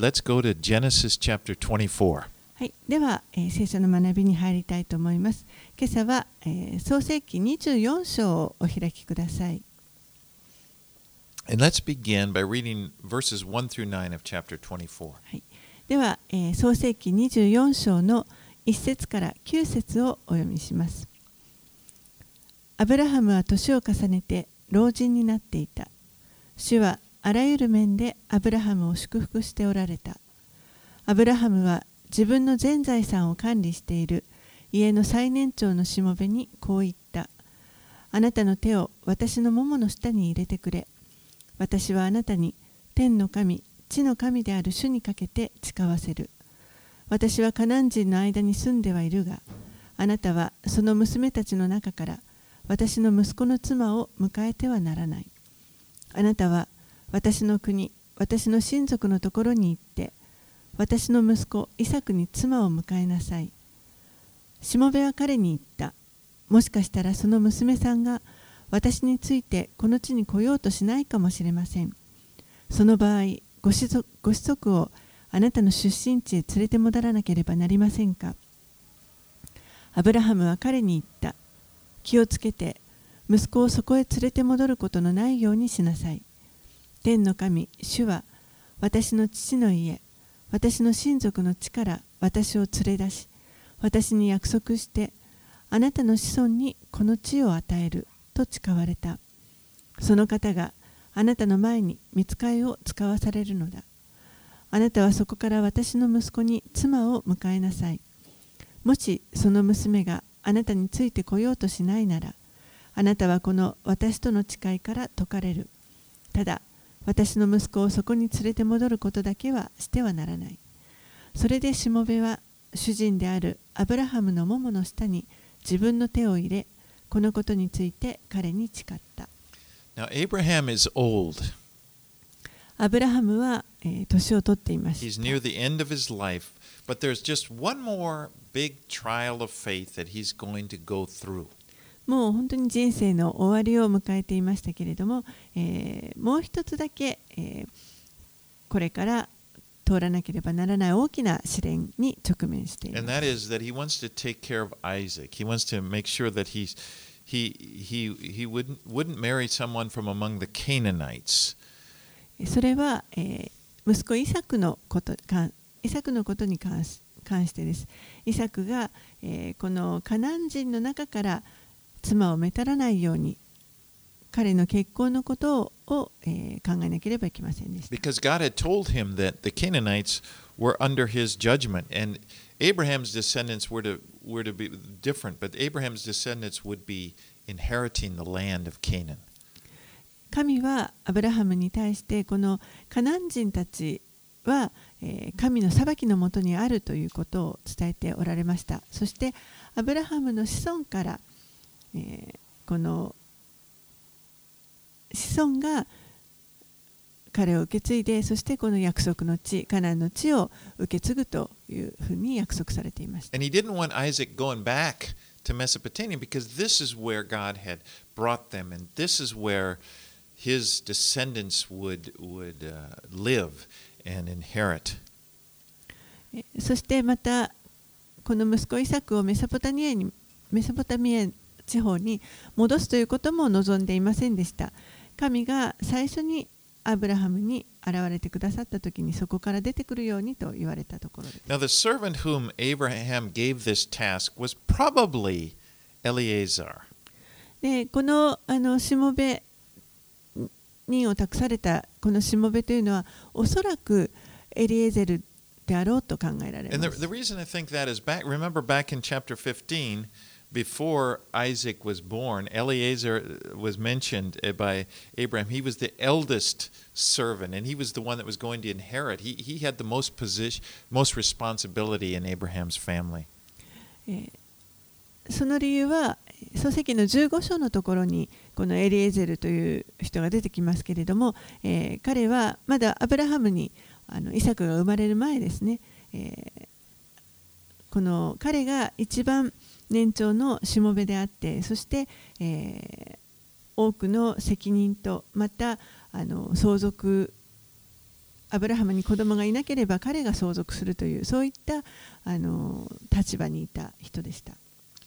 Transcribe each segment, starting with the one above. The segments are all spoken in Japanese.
let's go to Genesis chapter 24. はい、では、えー聖書の学びに入りたいと思います。今朝は、えー創世記24章をお開きください。And let's begin by reading verses 1 through 9 of chapter 24. では、えー創世記24章の1節から9節をお読みします。アブラハムは年を重ねて老人になっていた。主はあらゆる面でアブラハムを祝福しておられた。アブラハムは自分の全財産を管理している家の最年長のしもべにこう言った。あなたの手を私のももの下に入れてくれ。私はあなたに天の神、地の神である主にかけて誓わせる。私はカナン人の間に住んではいるが、あなたはその娘たちの中から私の息子の妻を迎えてはならない。あなたは私の国、私の親族のところに行って、私の息子イサクに妻を迎えなさい。しもべは彼に言った。もしかしたらその娘さんが私についてこの地に来ようとしないかもしれません。その場合、ご子息ご子息をあなたの出身地へ連れて戻らなければなりませんか。アブラハムは彼に言った。気をつけて、息子をそこへ連れて戻ることのないようにしなさい。天の神、主は、私の父の家、私の親族の地から私を連れ出し、私に約束して、あなたの子孫にこの地を与えると誓われた。その方があなたの前に見つかいを使わされるのだ。あなたはそこから私の息子に妻を迎えなさい。もしその娘があなたについてこようとしないなら、あなたはこの私との誓いから解かれる。ただ、私の息子をそこに連れて戻ることだけはしてはならない。それでしもべは主人であるアブラハムのももの下に自分の手を入れ、このことについて彼に誓った。Now, Abraham is old. アブラハムは、えー年を取っていま He's した。near the end of his life, but there's just one more big trial of faith that he's going to go through. もう本当に人生の終わりを迎えていましたけれども、えー、もう一つだけ、えー、これから通らなければならない大きな試練に直面しています。それは、えー、息子イサクのこと,かイサクのことに関し,関してです。イサクが、えー、このカナン人の中から、妻をめたらないように彼の結婚のことを、えー考えなければいけませんでした。Because God had told him that the Canaanites were under his judgment, and Abraham's descendants were to, were to be different, but Abraham's descendants would be inheriting the land of Canaan. 神はアブラハムに対してこのカナン人たちは、えー神の裁きのもとにあるということを伝えておられましたそしてアブラハムの子孫から、えーこの子孫が彼を受け継いでそしてこの約束の地カナンの地を受け継ぐというふうに約束されていました And he didn't want Isaac going back to Mesopotamia because this is where God had brought them, and this is where his descendants would, would uh, live and inherit. えそしてまたこの息子イサクをメソポタミアにメソポタミア地方に戻すということも望んでいませんでした。神が最初にアブラハムに現れてくださった時にそこから出てくるようにと言われたところです。Now, the servant whom Abraham gave this task was probably Eleazar. でこのあのしもべ任を託されたこのしもべというのはおそらくエリエゼルであろうと考えられ And ま the, す the reason I think that is back, remember back in chapter 15, before Isaac was born, Eleazar was mentioned by Abraham. He was the eldest servant, and he was the one that was going to inherit. He, he had the most position, most responsibility in Abraham's family. その理由は創世記の15章のところにこのエリエゼルという人が出てきますけれども、えー彼はまだアブラハムにあのイサクが生まれる前ですね、えーこの彼が一番年長のしもべであってそして、えー多くの責任とまたあの相続アブラハムに子供がいなければ彼が相続するというそういったあの立場にいた人でした。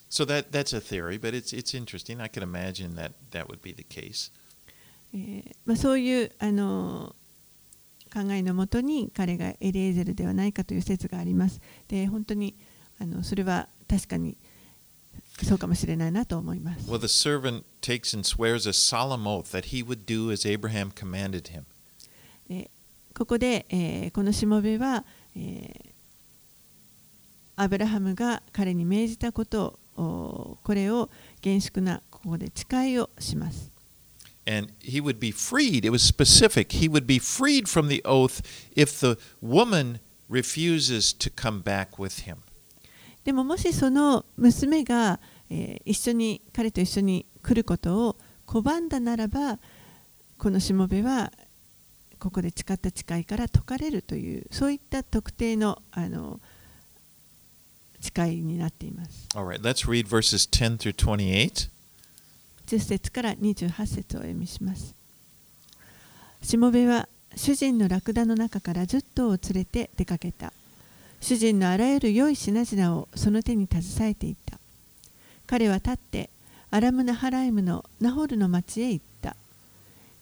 So that that's a theory, but it's it's interesting. I can imagine that that would be the case. えーまあ、そういうあの考えのもとに彼がエリエゼルではないかという説があります。で本当にあのそれは確かにそうかもしれないなと思います。Well, the servant takes and swears a solemn oath that he would do as Abraham commanded him. えーここで、えーこのしもべは、えーアブラハムが彼に命じたことをおこれを厳粛なここで誓いをします。And he would be freed. It was specific. He would be freed from the oath if the woman refuses to come back with him. でももしその娘が、えー一緒に彼と一緒に来ることを拒んだならばこのしもべはここで誓った誓いから解かれるというそういった特定のあの誓いになっています。All right, let's read verses 10 through 28. 10節から28節をお読みします。しもべは主人のラクダの中から10頭を連れて出かけた。主人のあらゆる良い品々をその手に携えていた。彼は立ってアラムナハライムのナホルの町へ行った。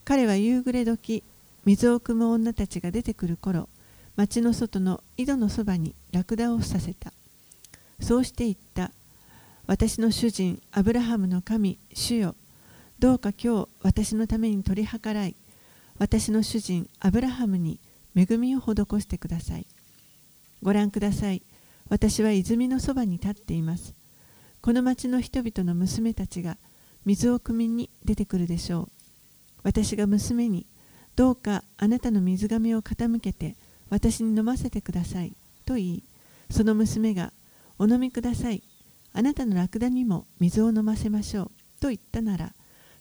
彼は夕暮れ時、水を汲む女たちが出てくる頃、町の外の井戸のそばにラクダをさせた。そうして言った。私の主人アブラハムの神主よどうか今日私のために取り計らい私の主人アブラハムに恵みを施してくださいご覧ください。私は泉のそばに立っています。この町の人々の娘たちが水を汲みに出てくるでしょう。私が娘にどうかあなたの水がを傾けて私に飲ませてください。と言いその娘がお飲みください。あなたのラクダにも水を飲ませましょう。と言ったなら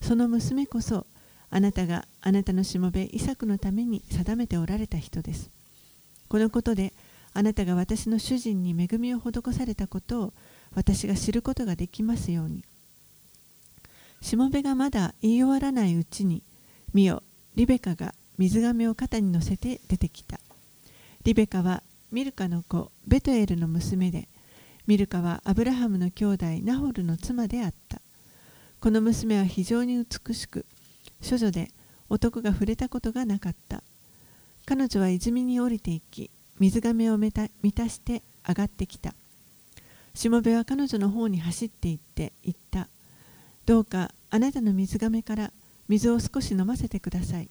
その娘こそあなたがあなたのしもべイサクのために定めておられた人です。このことであなたが私の主人に恵みを施されたことを私が知ることができますように。しもべがまだ言い終わらないうちに見よリベカが水がめを肩に乗せて出てきた。リベカはミルカの子ベトエルの娘でミルカはアブラハムの兄弟ナホルの妻であった。この娘は非常に美しく処女で男が触れたことがなかった。彼女は泉に降りていき水がめを満たして上がってきた。しもべは彼女の方に走って行って言った。どうかあなたの水がめから水を少し飲ませてください。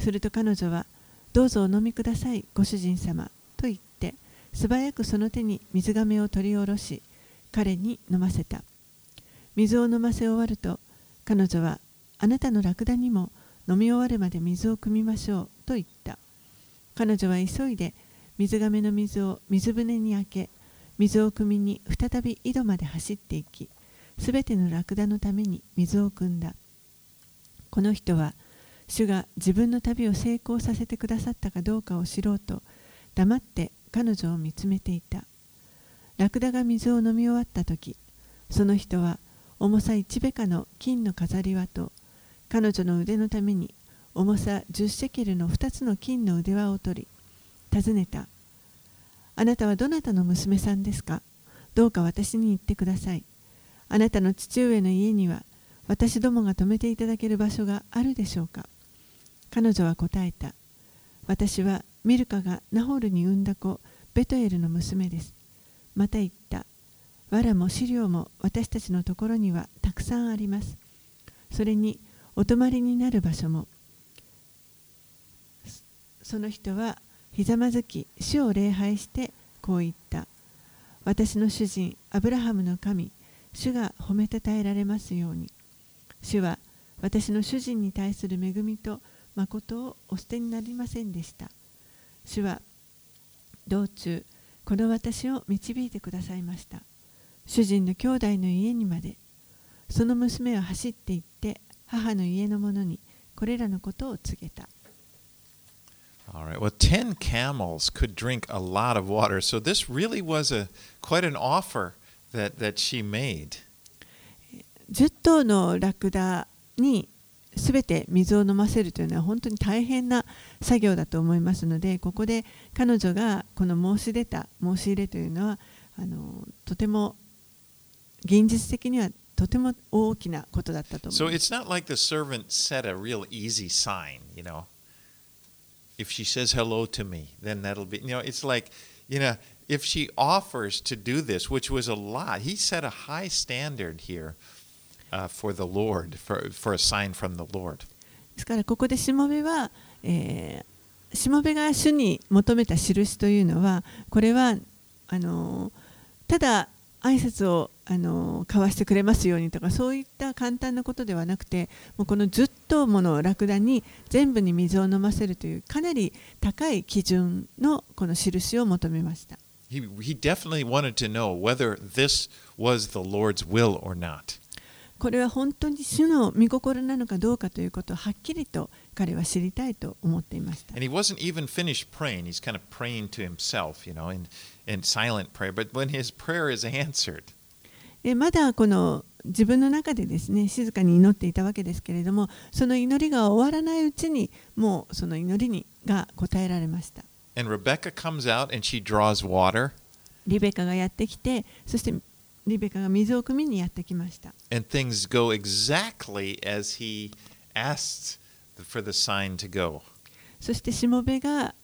すると彼女はどうぞお飲みくださいご主人様。と言って素早くその手に水がめを取り下ろし彼に飲ませた。水を飲ませ終わると彼女はあなたのラクダにも飲み終わるまで水を汲みましょう。と言った。彼女は急いで水がめの水を水舟に開け水を汲みに再び井戸まで走っていきすべてのラクダのために水を汲んだ。この人は主が自分の旅を成功させてくださったかどうかを知ろうと黙って彼女を見つめていた。ラクダが水を飲み終わった時その人は重さ1ベカの金の飾り輪と彼女の腕のために重さ10シェケルの2つの金の腕輪を取り尋ねた。あなたはどなたの娘さんですか？どうか私に言ってください。あなたの父上の家には私どもが泊めていただける場所があるでしょうか？彼女は答えた。私はミルカがナホールに産んだ子ベトエルの娘です。また言った。藁も飼料も私たちのところにはたくさんあります。それにお泊まりになる場所も。その人はひざまずき主を礼拝してこう言った。私の主人アブラハムの神主が褒めたたえられますように。主は私の主人に対する恵みと誠をお捨てになりませんでした。主は道中この私を導いてくださいました。主人の兄弟の家にまでその娘は走って行って母の家の者にこれらのことを告げた。All right. Well, 10 camels could drink a lot of water. So this really was a quite an offer that, that she made. 10頭のラクダにすべて水を飲ませるというのは本当に大変な 作業だと思いますのでここで彼女がこの申し出た申し入れというのはあのとても現実的にはとても大きなことだったと思 So います it's not like the servant set a real easy sign, you know. If she says hello to me, then that'll be, you know, it's like, you know, if she offers to do this, which was a lot, he set a high standard here uh, for the Lord, for, for a sign from the Lord. ですからここでしもべは、えーしもべが主に求めた印というのはこれはあのただ挨拶を あの買わせてくれますようにとかそういった簡単なことではなくてもうこのずっとものラクダに全部に水を飲ませるというかなり高い基準のこの印を求めました。これは本当に主の御心なのかどうかということをはっきりと彼は知りたいと思っていました this was the Lord's will you know, in, in silent prayer. But when his prayer is answered, でまだこの自分の中でですね静かに祈っていたわけですけれどもその祈りが終わらないうちにもうその祈りにが答えられました。And Rebecca comes out and she draws water, リベカがやってきてそしてリベカが水を汲みにやってきました。And things go exactly as he asked for the sign to go. そしてしもべが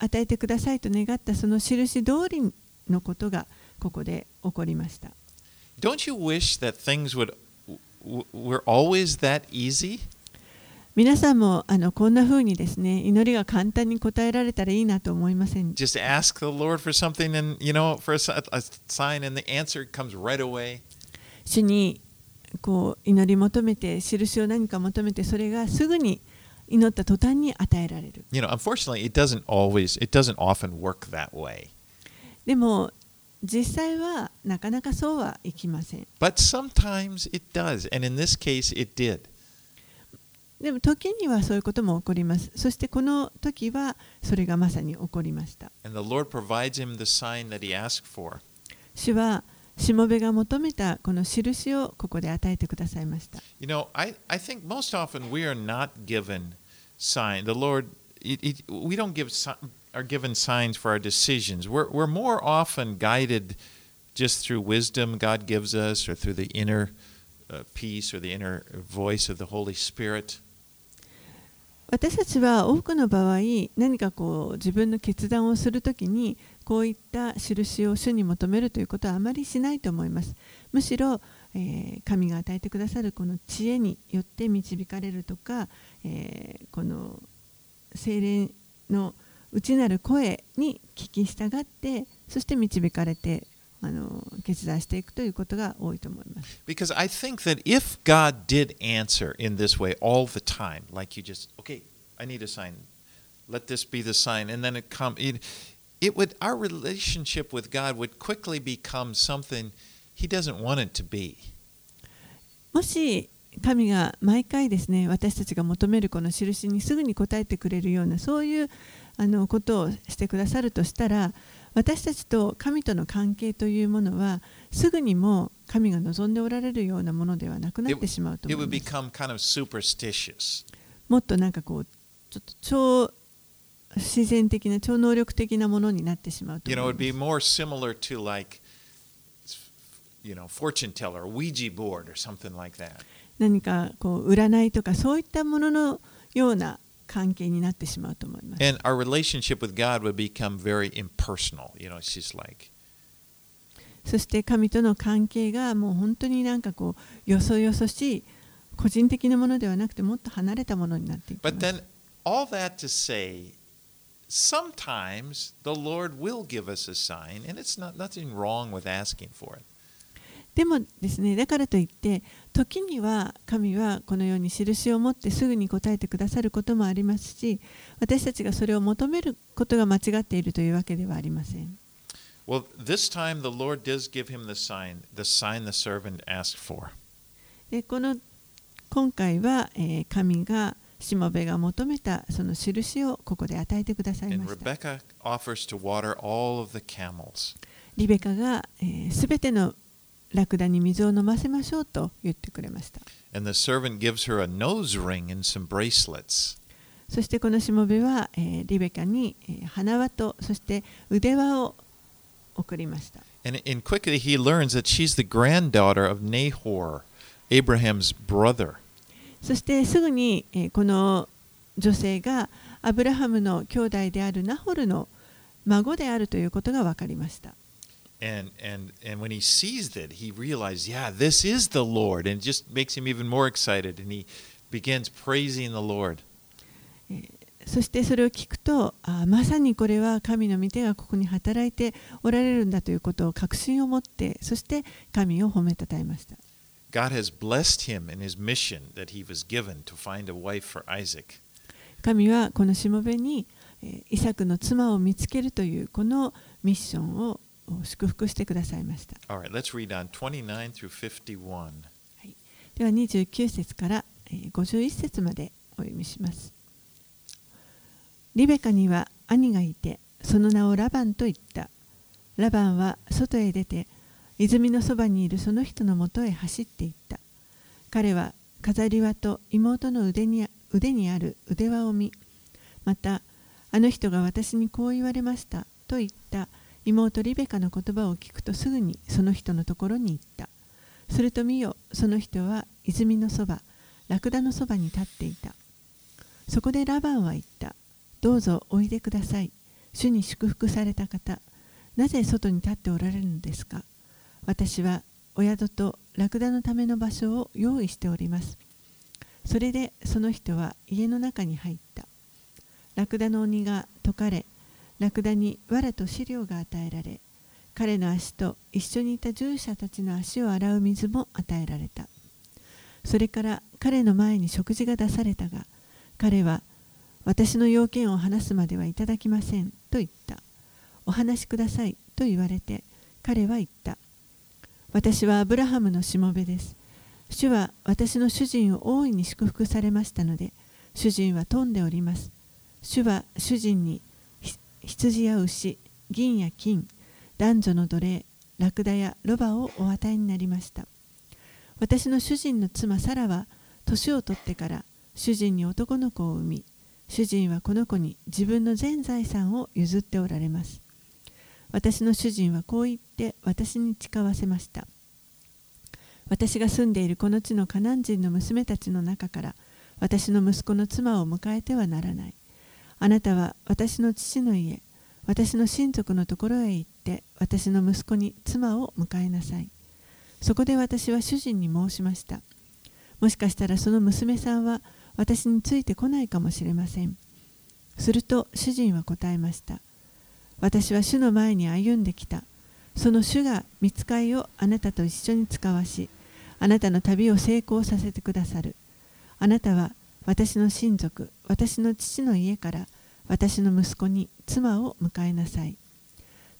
与えてくださいと願ったその印通りのことがここで起こりました Don't you wish that things would w- were always that easy? 皆さんもあのこんな風にですね祈りが簡単に答えられたらいいなと思いません Just ask the Lord for something and you know for a, si- a sign and the answer comes right away. 主にこう祈り求めて印を何か求めてそれがすぐに祈った途端に与えられる You know, unfortunately, it doesn't always, it doesn't often work that way. でも 実際はなかなかそうはいきません。でも時にはそういうことも起こります。そしてこの時はそれがまさに起こりました。主はしもべが求めたこの印をここで与えてくださいました。Are given signs for our decisions. We're, we're more often guided just through wisdom God gives us, or through the inner uh, peace or the inner voice of the Holy Spirit. 私たちは多くの場合何かこう自分の決断をするときにこういった印を主に求めるということはあまりしないと思いますむしろ、えー神が与えてくださるこの知恵によって導かれるとか、えーこの精霊の内なる声に聞き従ってそして導かれてあの決断していくということが多いと思います Because I think that if God did answer in this way all the time, like you just, okay, I need a sign, let this be the sign, and then it come, it, it would our relationship with God would quickly become something He doesn't want it to be. もし神が毎回ですね私たちが求めるこの印にすぐに応えてくれるようなそういうあのことをしてくださるとしたら私たちと神との関係というものはすぐにも神が望んでおられるようなものではなくなってしまうと思います。もっとなんかこうちょっと超自然的な超能力的なものになってしまうと You know, 思い be ます。more similar to like, you know, fortune teller, Ouija board, or something like that. 何かこう占いとかそういったもののような関係になってしまうと思います。And our relationship with God would become very impersonal. You know, it's just like, そして神との関係がもう本当になんかこうよそよそしい個人的なものではなくてもっと離れたものになっていきま But す。then, all that to say, sometimes the Lord will give us a sign, and it's not nothing wrong with asking for it. でもですねだからといって時には神はこのように印を持ってすぐに答えてくださることもありますし私たちがそれを求めることが間違っているというわけではありません。Well, this time the Lord does give him the sign, the sign the servant asked for. でこの今回は、えー神がしもべが求めたその印をここで与えてくださいました。Rebecca offers to water all of the camels. リベカがすべ、えー全てのラクダに水を飲ませましょうと言ってくれました。そしてこのしもべは、リベカに、花輪とそして腕輪を送りました。そしてすぐに、この女性がアブラハムの兄弟であるナホルの孫であるということが分かりました。And, and, and when he sees that, he realizes, yeah, this is the Lord. And it just makes him even more excited. And he begins praising the Lord. そしてそれを聞くとあまさにこれは神の御手がここに働いておられるんだということを確信を持ってそして神を褒めたたえました。God has blessed him in his mission that he was given to find a wife for Isaac. 神はこのしもべにえーイサクの妻を見つけるというこのミッションをお祝福してくださいました。All right, let's read on 29 through 51. では29節からえー51節までお読みします。リベカには兄がいて、その名をラバンと言った。ラバンは外へ出て、泉のそばにいるその人のもとへ走っていった。彼は飾り輪と妹の腕に腕にある腕輪を見、また、あの人が私にこう言われましたと言った妹リベカの言葉を聞くとすぐにその人のところに行った。すると見よ、その人は泉のそば、ラクダのそばに立っていた。そこでラバンは言った。どうぞおいでください。主に祝福された方、なぜ外に立っておられるのですか私はお宿とラクダのための場所を用意しております。それでその人は家の中に入った。ラクダの鬼が解かれ、ラクダに藁と飼料が与えられ、彼の足と一緒にいた従者たちの足を洗う水も与えられた。それから彼の前に食事が出されたが、彼は私の要件を話すまではいただきませんと言った。お話しくださいと言われて、彼は言った。私はアブラハムのしもべです。主は私の主人を大いに祝福されましたので、主人は富んでおります。主は主人に羊や牛、銀や金、男女の奴隷、ラクダやロバをお与えになりました。私の主人の妻サラは年を取ってから主人に男の子を産み、主人はこの子に自分の全財産を譲っておられます。私の主人はこう言って私に誓わせました。私が住んでいるこの地のカナン人の娘たちの中から私の息子の妻を迎えてはならない。あなたは私の父の家、私の親族のところへ行って私の息子に妻を迎えなさい。そこで私は主人に申しました。もしかしたらその娘さんは私についてこないかもしれません。すると主人は答えました。私は主の前に歩んできた。その主が見つかいをあなたと一緒に使わし、あなたの旅を成功させてくださる。あなたは私の親族、私の父の家から私の息子に妻を迎えなさい。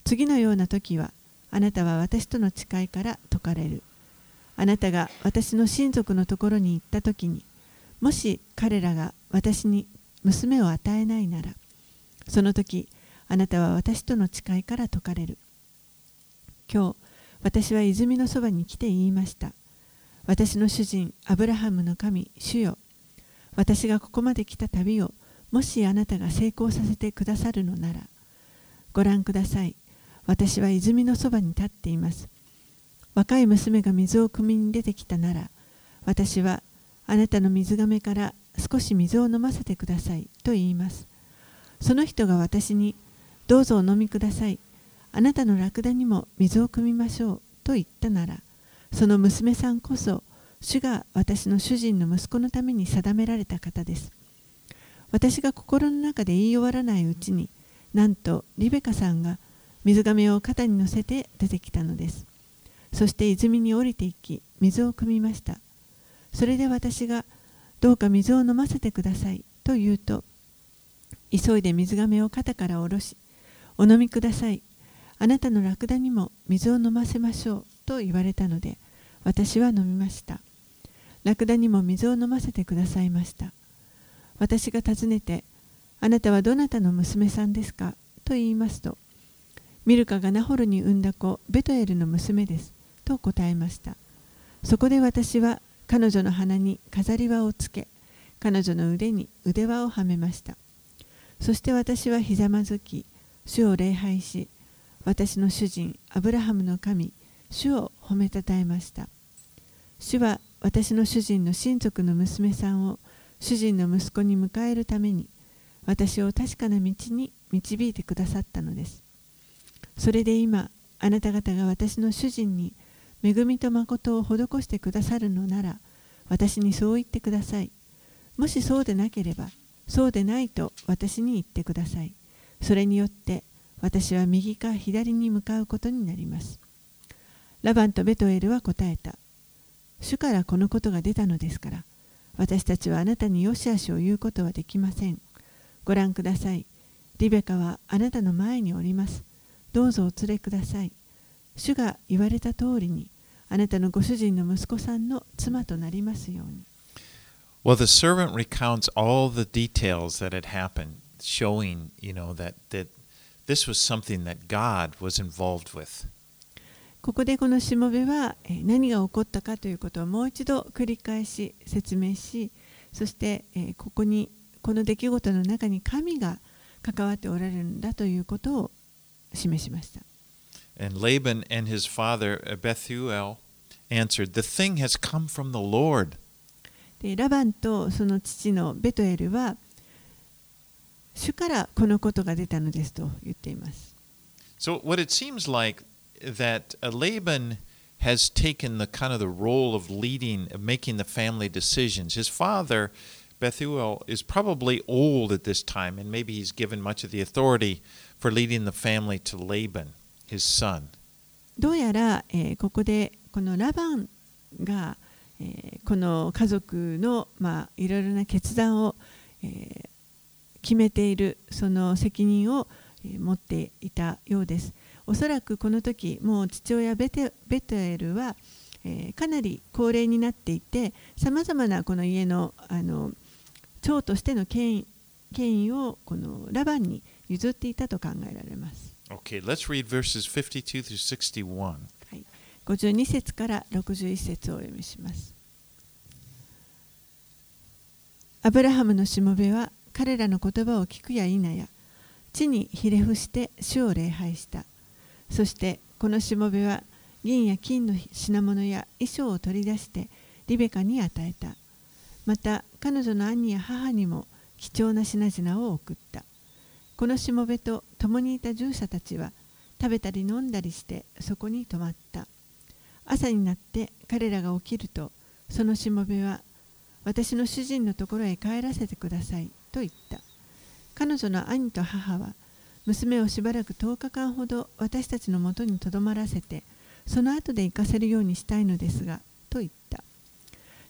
次のような時は、あなたは私との誓いから解かれる。あなたが私の親族のところに行った時に、もし彼らが私に娘を与えないなら、その時、あなたは私との誓いから解かれる。今日、私は泉のそばに来て言いました。私の主人、アブラハムの神、主よ。私がここまで来た旅を、もしあなたが成功させてくださるのなら、ご覧ください。私は泉のそばに立っています。若い娘が水を汲みに出てきたなら、私はあなたの水がめから少し水を飲ませてくださいと言います。その人が私に、どうぞお飲みください。あなたのラクダにも水を汲みましょうと言ったなら、その娘さんこそ、主が私の主人の息子のために定められた方です。私が心の中で言い終わらないうちに、なんとリベカさんが水がを肩に乗せて出てきたのです。そして泉に降りていき、水を汲みました。それで私が、どうか水を飲ませてくださいと言うと、急いで水がを肩から下ろし、お飲みください。あなたのラクダにも水を飲ませましょうと言われたので、私は飲みました。ラクダにも水を飲ませてくださいました。私が尋ねて、あなたはどなたの娘さんですか？と言いますと、ミルカがナホルに産んだ子、ベトエルの娘です。と答えました。そこで私は彼女の鼻に飾り輪をつけ、彼女の腕に腕輪をはめましたそして私はひざまずき主を礼拝し私の主人アブラハムの神主を褒めたたえました主は私の主人の親族の娘さんを主人の息子に迎えるために私を確かな道に導いてくださったのです。それで今あなた方が私の主人に恵みと誠を施してくださるのなら私にそう言ってください。もしそうでなければそうでないと私に言ってください。それによって私は右か左に向かうことになります。ラバンとベトエルは答えた。主からこのことが出たのですから私たちはあなたによしあしを言うことはできませんご覧くださいリベカはあなたの前におりますどうぞお連れください主が言われた通りにあなたのご主人の息子さんの妻となりますように Well, the servant recounts all the details that had happened, showing, you know, that, that this was something that God was involved with. ここでこのしもべはえー何が起こったかということをもう一度繰り返し説明しそしてえーここにこの出来事の中に神が関わっておられるんだということを示しました And Laban and his father, uh, Bethuel, answered, The thing has come from the Lord. でラバンとその父のベトエルは主からこのことが出たのですと言っています So, what it seems like that uh, Laban has taken the kind of the role of leading, of making the family decisions. His father, Bethuel, is probably old at this time, and maybe he's given much of the authority for leading the family to Laban, his son. どうやら、えーここでこのラバンが、えーこの家族の、まあ、いろいろな決断を、えー決めているその責任を、えー持っていたようです。 おそらくこの時もう父親ベテベトエルは、えーかなり高齢になっていてさまざまなこの家のあの長としての権威権威をこのラバンに譲っていたと考えられます。Okay, let's read verses 52 through 61. 52節から61節をお読みします。アブラハムのしもべは彼らの言葉を聞くや否や地にひれ伏して主を礼拝した。そしてこのしもべは銀や金の品物や衣装を取り出してリベカに与えた。また彼女の兄や母にも貴重な品々を送った。このしもべと共にいた従者たちは食べたり飲んだりしてそこに泊まった。朝になって彼らが起きるとそのしもべは私の主人のところへ帰らせてくださいと言った彼女の兄と母は娘をしばらく10日間ほど私たちのもとにとどまらせてその後で行かせるようにしたいのですがと言った。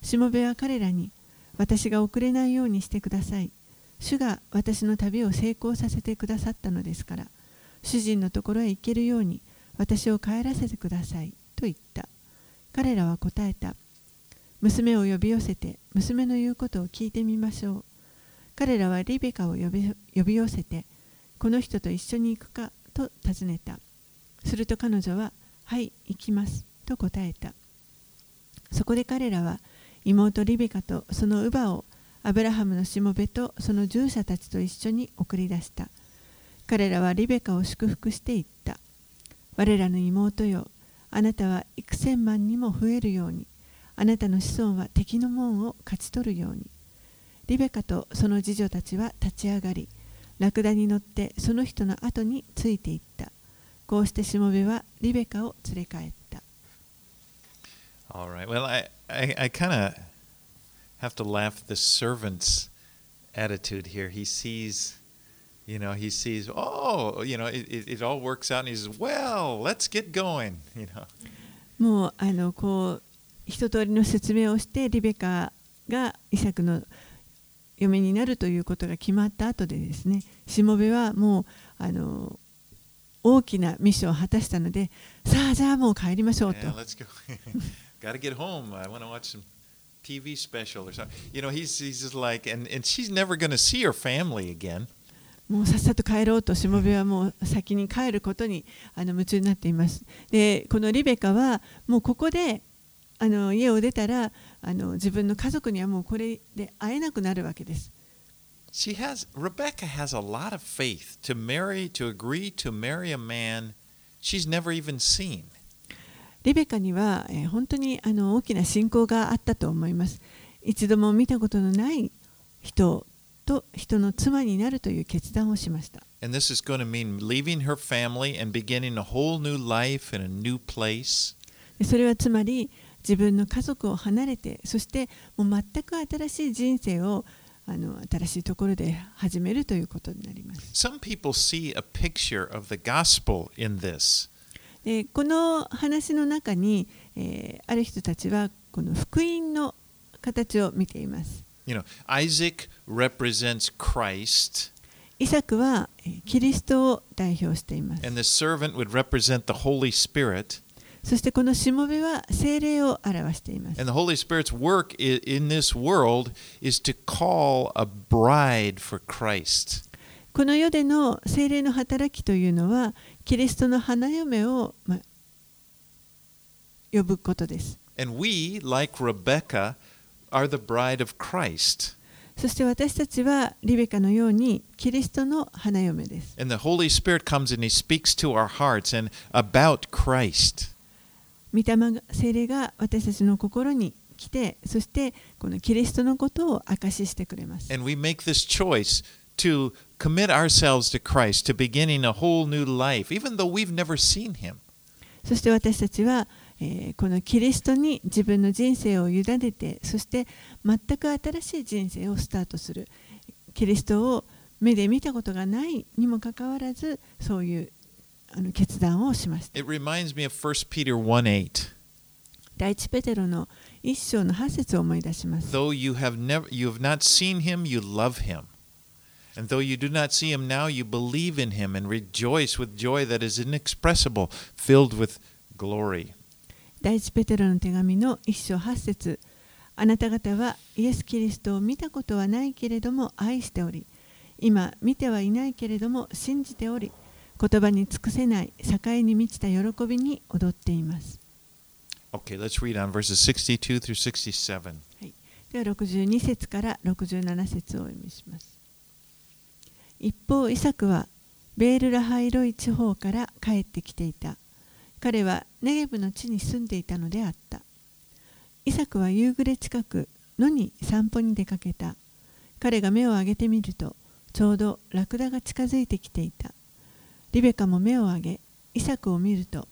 しもべは彼らに私が遅れないようにしてください。主が私の旅を成功させてくださったのですから主人のところへ行けるように私を帰らせてください。と言った。彼らは答えた。娘を呼び寄せて娘の言うことを聞いてみましょう。彼らはリベカを呼び呼び寄せてこの人と一緒に行くかと尋ねた。すると彼女ははい行きますと答えた。そこで彼らは妹リベカとその乳母をアブラハムのしもべとその従者たちと一緒に送り出した。彼らはリベカを祝福して言った。我らの妹よあなたは幾千万にも増えるように。あなたの子孫は敵の門を勝ち取るように。リベカとその次女たちは立ち上がりラクダに乗ってその人の後についていったこうしてしもべはリベカを連れ帰った All right. Well, I, I, I kind of have to laugh at the servant's attitude here. He sees, you know, he sees, oh, you know, it, it, it all works out, and he says, well, let's get going, you know. もうあのこう一通りの説明をしてリベカがイサクの嫁になるということが決まった後でですねしもべはもうあの大きなミッションを果たしたのでさあじゃあもう帰りましょうと TV special or something. You know, he's, he's just like, and, and she's never going to see her family again. もうさっさと帰ろうとしもべはもう先に帰ることにあの夢中になっていますでこのリベカはもうここであの家を出たらあの自分の家族にはもうこれで会えなくなるわけです。リベカには、え、本当にあの大きな信仰があったと思います。一度も見たことのない人と人の妻になるという決断をしました。自分の家族を離れてそしてもう全く新しい人生をあの新しいところで始めるということになります。Some people see a picture of the gospel in this. でこの話の中に、えーある人たちはこの福音の形を見ています。You know, Isaac represents Christ, イサクはえーキリストを代表しています。and the servant would represent the Holy Spirit. そしてこのしもべは精霊を表しています。And the Holy Spirit's work in this world is to call a bride for Christ. この世での精霊の働きというのはキリストの花嫁を、ま、呼ぶことです。And we, like Rebecca, are the bride of Christ. そして私たちはリベカのようにキリストの花嫁です。And the Holy Spirit comes and He speaks to our hearts and about Christ. 御霊が精霊が私たちの心に来て、そしてこのキリストのことを証ししてくれます。And we make this choice to commit ourselves to Christ, to beginning a whole new life, even though we've never seen Him. そして私たちは、えーこのキリストに自分の人生を委ねて、そして全く新しい人生をスタートする。キリストを目で見たことがないにもかかわらず、そういうあの決断をしました。It reminds me of 1 Peter 1 8. 第一ペテロの一章の8節を思い出します。Though you have never you have not seen him, you love him. And though you do not see him now, you believe in him and rejoice with joy that is inexpressible, filled with glory. 第一ペテロの手紙の一章八節あなた方はイエス・キリストを見たことはないけれども愛しており今見てはいないけれども信じており言葉に尽くせない栄に満ちた喜びに踊っています。Okay, let's read on verses 62 through 67. では62節から67節をお読みします。一方イサクはベールラハイロイ地方から帰ってきていた。彼はネゲブの地に住んでいたのであった。イサクは夕暮れ近く野に散歩に出かけた。彼が目を上げてみるとちょうどラクダが近づいてきていたリベカも目を上げイサクを見ると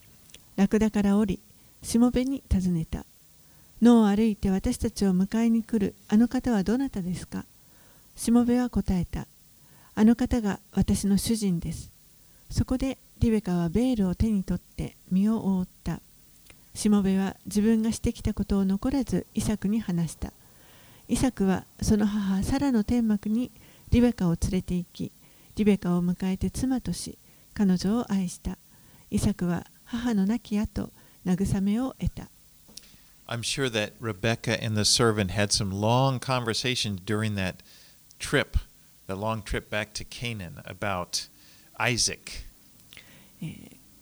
ラクダから降りしもべに尋ねた。野を歩いて私たちを迎えに来るあの方はどなたですか？しもべは答えた。あの方が私の主人です。そこでリベカはベールを手に取って身を覆った。しもべは自分がしてきたことを残らずイサクに話した。イサクはその母サラの天幕にリベカを連れて行きリベカを迎えて妻とし彼女を愛したイサクは母の亡き後慰めを得た I'm sure that Rebecca and the servant had some long conversations during that trip, the long trip back to Canaan about Isaac.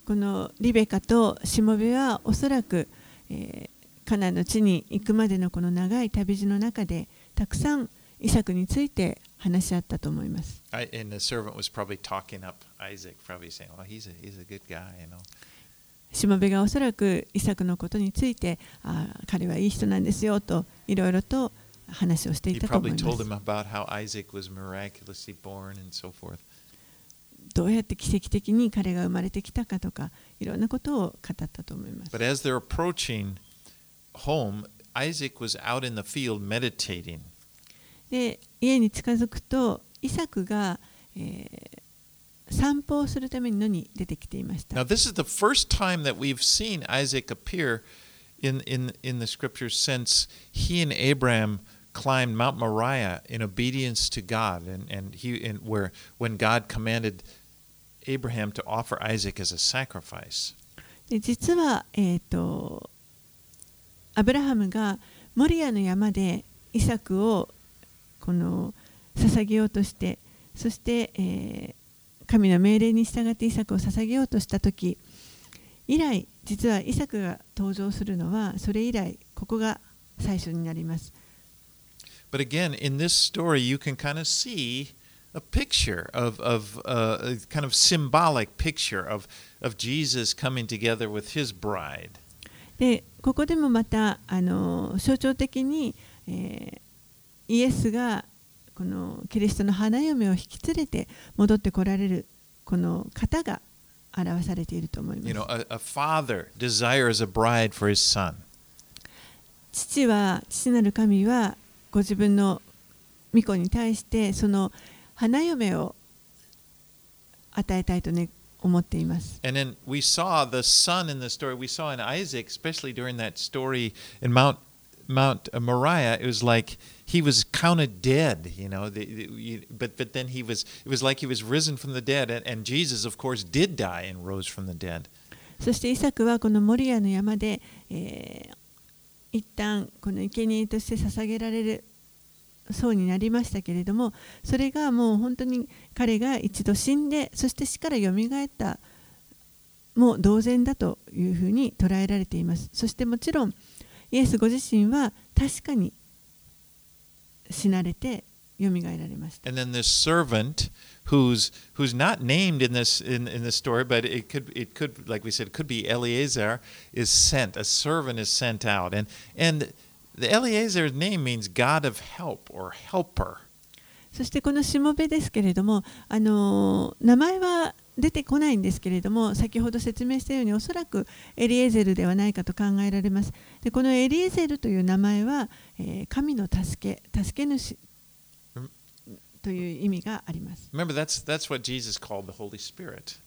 このリベカとしもべはおそらく、えーカナンの地に行くまでのこの長い旅路の中でたくさんイサクについて話し合ったと思います。しもがおそらく、イサのことについて、あ彼はいい人なんですよと、いろいろと話をしていたと思い。どうやって奇跡的に彼が生まれてきたかとか、いろんなことを語ったと思います。But as はで家に近づくとイサクが、えー散歩をするために野に出てきていました。Now, this is the first time that we've seen Isaac appear in, in, in the scriptures since he and Abraham climbed Mount Moriah in obedience to God, and, and he and where when God commanded Abraham to offer Isaac as a sacrifice. で実は、えー、とアブラハムがモリアの山でイサクをこの捧げようとしてそして、えー神の命令に従ってイサクを捧げようとした時以来実はイサクが登場するのはそれ以来ここが最初になります But again, in this story, you can kind of see a picture of, of uh, a kind of symbolic picture of, of Jesus coming together with his bride. でここでもまたあの象徴的に、えーイエスがこのキリストの花嫁を引き連れて戻ってこられるこの方が表されていると思いま You す know, a, a father desires a bride for his son. 父は父なる神はご自分の御子に対してその花嫁を与えたいとね思っています。And then we saw the son in the story. We saw in Isaac, especially during that story in Mount Mount Moriah. It was like he was counted dead, you know. The, the, you, but but then he was. It was like he was risen from the dead, and, and Jesus, of course, did die and rose from the dead. そしてイサクはこのモリアの山で、えー一旦この生贄として捧げられるそうになりましたけれどもそれがもう本当に彼が一度死んでそして死からよみがえったもう同然だというふうに捉えられていますそしてもちろんイエスご自身は確かに死なれてよみがえられました And then this servant, who's who's not named in this in, in this story, but it could it could like we said, it could be Eleazar, is sent. A servant is sent out, and and the Eleazar's name means God of help or helper. そしてこのしもべですけれども、あの名前は 出てこないんですけれども、先ほど説明したように、おそらくエリエゼルではないかと考えられます。でこのエリエゼルという名前は、えー神の助け、助け主うんという意味があります。Remember, that's that's what Jesus called the Holy Spirit.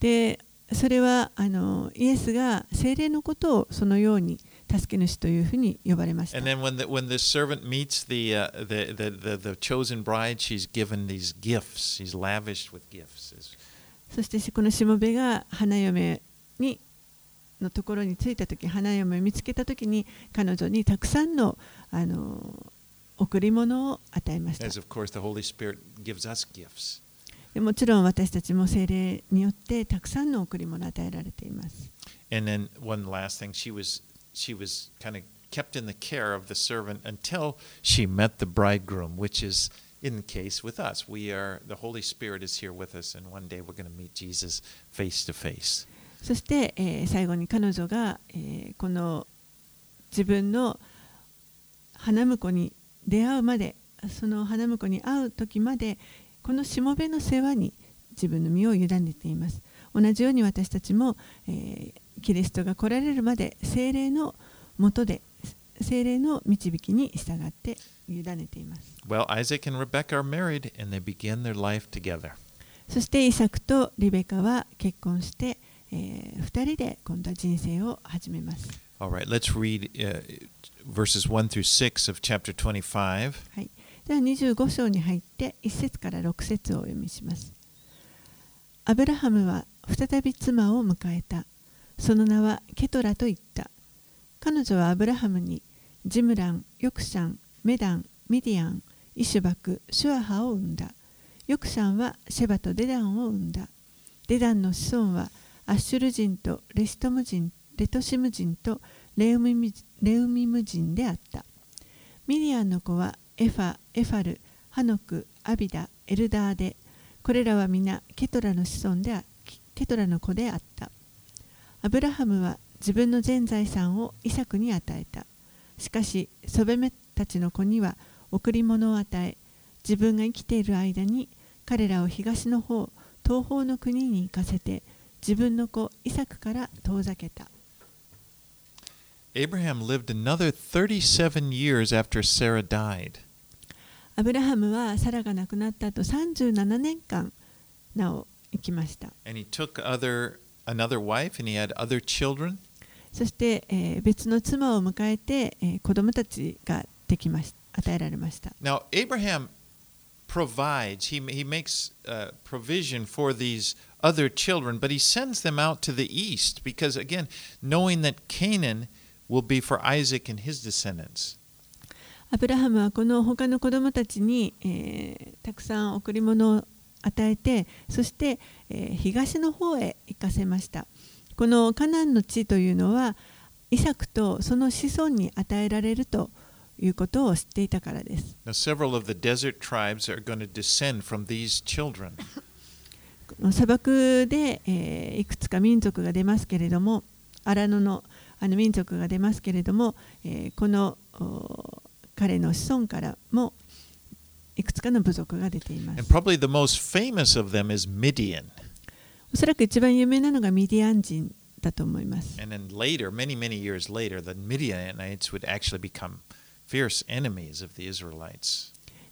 で、それはあのイエスが精霊のことをそのように助け主というふうに呼ばれました And。then when the when the servant meets the uh, the, the the the chosen bride, she's given these gifts. She's lavished with gifts. It's- そしてこのしもべが花嫁にのところに着いたとき、花嫁を見つけたときに、彼女にたくさんの,あの贈り物を与えました。もちろん私たちも精霊によってたくさんの贈り物を与えられています。In the case with us. We are the Holy Spirit is here with us, and one day we're going to meet Jesus face to face. そして、えー最後に彼女が、えーこの自分の花婿に出会うまでその花婿に会う時までこのしもべの世話に自分の身を委ねています同じように私たちも、えーキリストが来られるまで精霊のもとで精霊の導きに従って委ねています。Isaac and Rebecca are married and they begin their life together. そして、イサクとリベカは結婚して、えー、二人で今度は人生を始めます。All right, let's read、uh, verses 1 through 6 of chapter 25. はい。では25章に入って、1節から6節をお読みします。アブラハムは再び妻を迎えた。その名はケトラと言った。彼女はアブラハムにジムラン、ヨクシャン、メダン、ミディアン、イシュバク、シュアハを生んだ。ヨクシャンはシェバとデダンを生んだ。デダンの子孫はアッシュル人とレシトム人、レトシム人とレウミムレウミム人であった。ミディアンの子はエファ、エファル、ハノク、アビダ、エルダーで、これらは皆ケトラの子孫でケトラの子であった。アブラハムは自分の全財産をイサクに与えた。しかし、そばめたちの子には贈り物を与え、自分が生きている間に彼らを東の方、東方の国に行かせて、自分の子イサクから遠ざけた。Abraham lived another 37 years after Sarah died. アブラハムはサラが亡くなった後37年間なお生きました。And he took other another wife and he had other children. そして、えー別の妻を迎えて、えー子供たちができまし与えられました。Now Abraham provides he he makes uh, provision for these other children, but he sends them out to the east because again, knowing that Canaan will be for Isaac and his descendants. アブラハムはこの他の子供たちに、えーたくさん贈り物を与えて、そして、えー東の方へ行かせました。このカナンの地というのはイサクとその子孫に与えられるということを知っていたからです。Now, several of the desert tribes are going to descend from these children. 砂漠で、えーいくつか民族が出ますけれども荒野のあの民族が出ますけれども、えーこのお彼の子孫からもいくつかの部族が出ていま And す。probably the most famous of them is Midian. おそらく一番有名なのがミディアン人だと思います。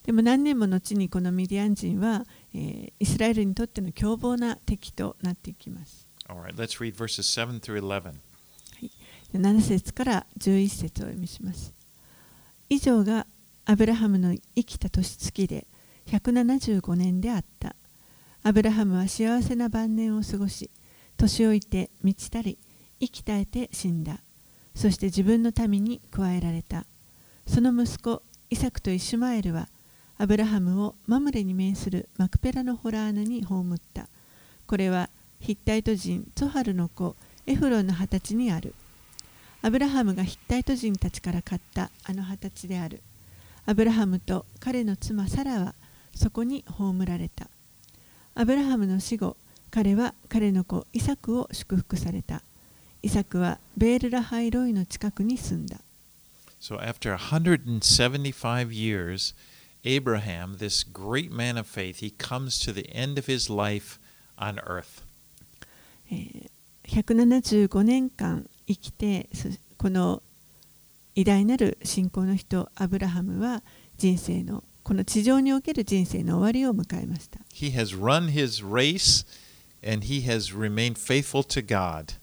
でも何年も後にこのミディアン人は、イスラエルにとっての凶暴な敵となっていきます。七 7, 節から11節を読みします。以上がアブラハムの生きた年月で175年であった。アブラハムは幸せな晩年を過ごし、年老いて満ちたり、息絶えて死んだ。そして自分の民に加えられた。その息子、イサクとイシュマエルは、アブラハムをマムレに面するマクペラのホラー穴に葬った。これはヒッタイト人ゾハルの子エフロンの二十歳にある。アブラハムがヒッタイト人たちから買ったあの二十歳である。アブラハムと彼の妻サラはそこに葬られた。アブラハムの死後、彼は彼の子イサクを祝福された。イサクはベールラハイロイの近くに住んだ。So after 175 years, Abraham, this great man of faith, he comes to the end of his life on earth. えー175年間生きてそこの偉大なる信仰の人アブラハムは人生のこの地上における人生の終わりを迎えました He has run his race and he has remained faithful to God.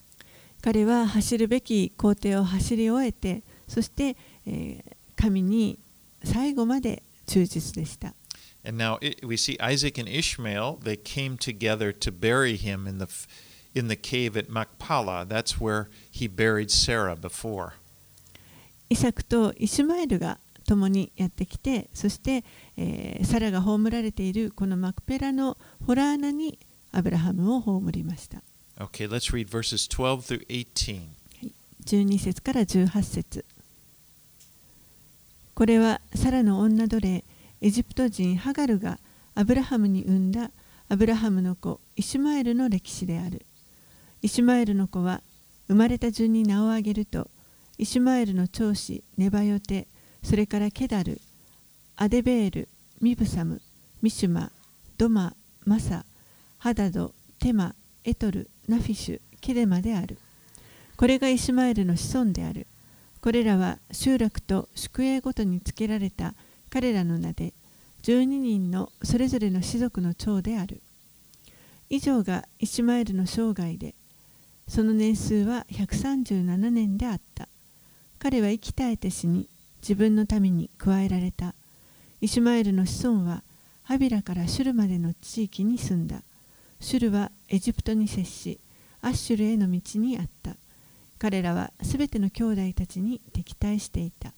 彼は走るべき工程を走り終えてそして、えー神に最後まで忠実でした And now we see Isaac and Ishmael, they came together to bury him in the, in the cave at Machpelah. That's where he buried Sarah before. イサクとイシュマエルが共にやってきてそして、えーサラが葬られているこのマクペラのホラー穴にアブラハムを葬りました。Okay, let's read verses 12 through 18. 12節から18節。これはサラの女奴隷エジプト人ハガルがアブラハムに産んだアブラハムの子イシュマエルの歴史である。イシュマエルの子は生まれた順に名を挙げるとイシュマエルの長子ネバヨテそれからケダルアデベールミブサムミシュマドママサハダドテマエトルナフィシュケデマであるこれがイシュマエルの子孫である。これらは集落と宿営ごとにつけられた彼らの名で、12人のそれぞれの氏族の長である。以上がイシュマエルの生涯で、その年数は137年であった。彼は生き絶えて死に、自分の民に加えられた。イシュマエルの子孫は、ハビラからシュルまでの地域に住んだ。シュルはエジプトに接し、アッシュルへの道にあった。彼らはすべての兄弟たちに敵対していた。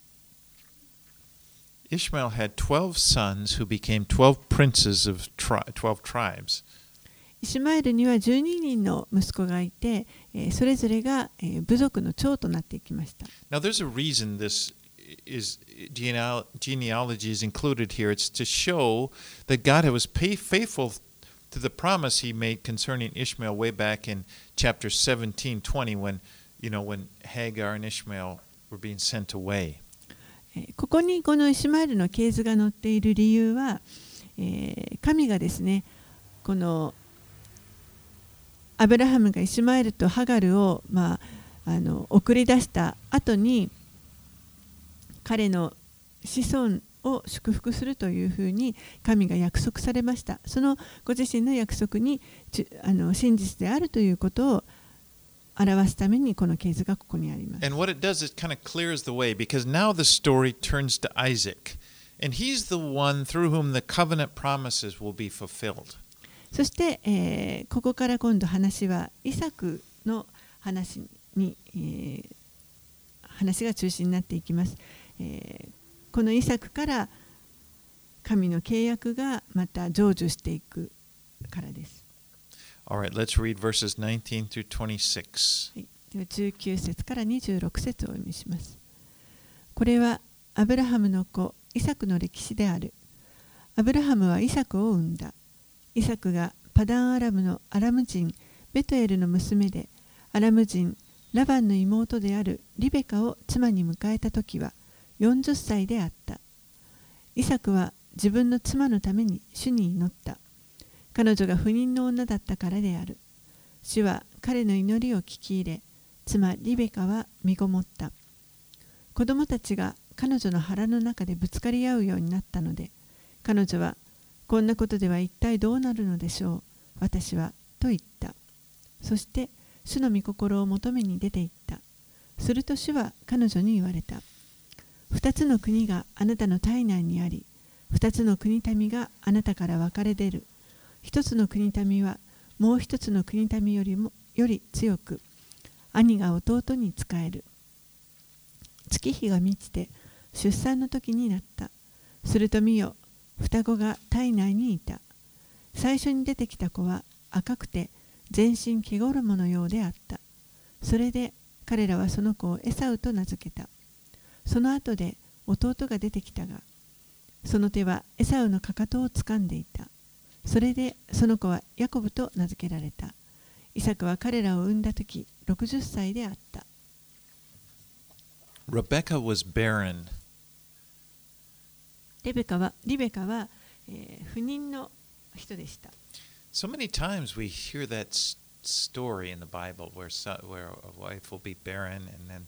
Ishmael had 12 sons who became 12 princes of tri- 12 tribes. イシュマエルには12人の息子がいて、えーそれぞれが、えー部族の長となっていきました。Now, there's a reason this is geneal- genealogy is included here. It's to show that God was pay- faithful to the promise He made concerning Ishmael way back in chapter 17, 20, when you know when Hagar and Ishmael were being sent away. えーここにこのイシュマエルの系図が載っている理由は、えー神がですね、このアブラハムがイシュマエルとハガルを、まあ、あの送り出した後に 彼の子孫を祝福するというふうに神が約束されましたそのご自身の約束にちあの真実であるということを表すためにこの系図がここにあります And what it does, it kind of clears the way because now the story turns to Isaac. And he's the one through whom the covenant promises will be fulfilled. そして、えーここから今度話はイサクの話に、えー話が中心になっていきます、えーこのイサクから神の契約がまた成就していくからです。All right, let's read verses 19 through 26. はい、では19節から26節をお読みします。これはアブラハムの子イサクの歴史である。アブラハムはイサクを産んだ。イサクがパダンアラムのアラム人ベトエルの娘でアラム人ラバンの妹であるリベカを妻に迎えた時は40歳であった。イサクは自分の妻のために主に祈った。彼女が不妊の女だったからである。主は彼の祈りを聞き入れ、妻リベカは身ごもった。子供たちが彼女の腹の中でぶつかり合うようになったので、彼女は、こんなことでは一体どうなるのでしょう、私は、と言った。そして、主の御心を求めに出て行った。すると主は彼女に言われた。二つの国があなたの体内にあり、二つの国民があなたから分かれ出る。一つの国民はもう一つの国民よりもより強く、兄が弟に仕える。月日が満ちて出産の時になった。すると見よ、双子が体内にいた。最初に出てきた子は赤くて全身毛衣のようであった。それで彼らはその子をエサウと名付けた。その後で弟が出てきたが、その手はエサウのかかとを掴んでいた。それでその子はヤコブと名付けられた。イサクは彼らを産んだ時60歳であった。Rebecca was barren. レベカはリベカは、えー不妊の人でした。So many times we hear that story in the Bible where, so, where a wife will be barren and then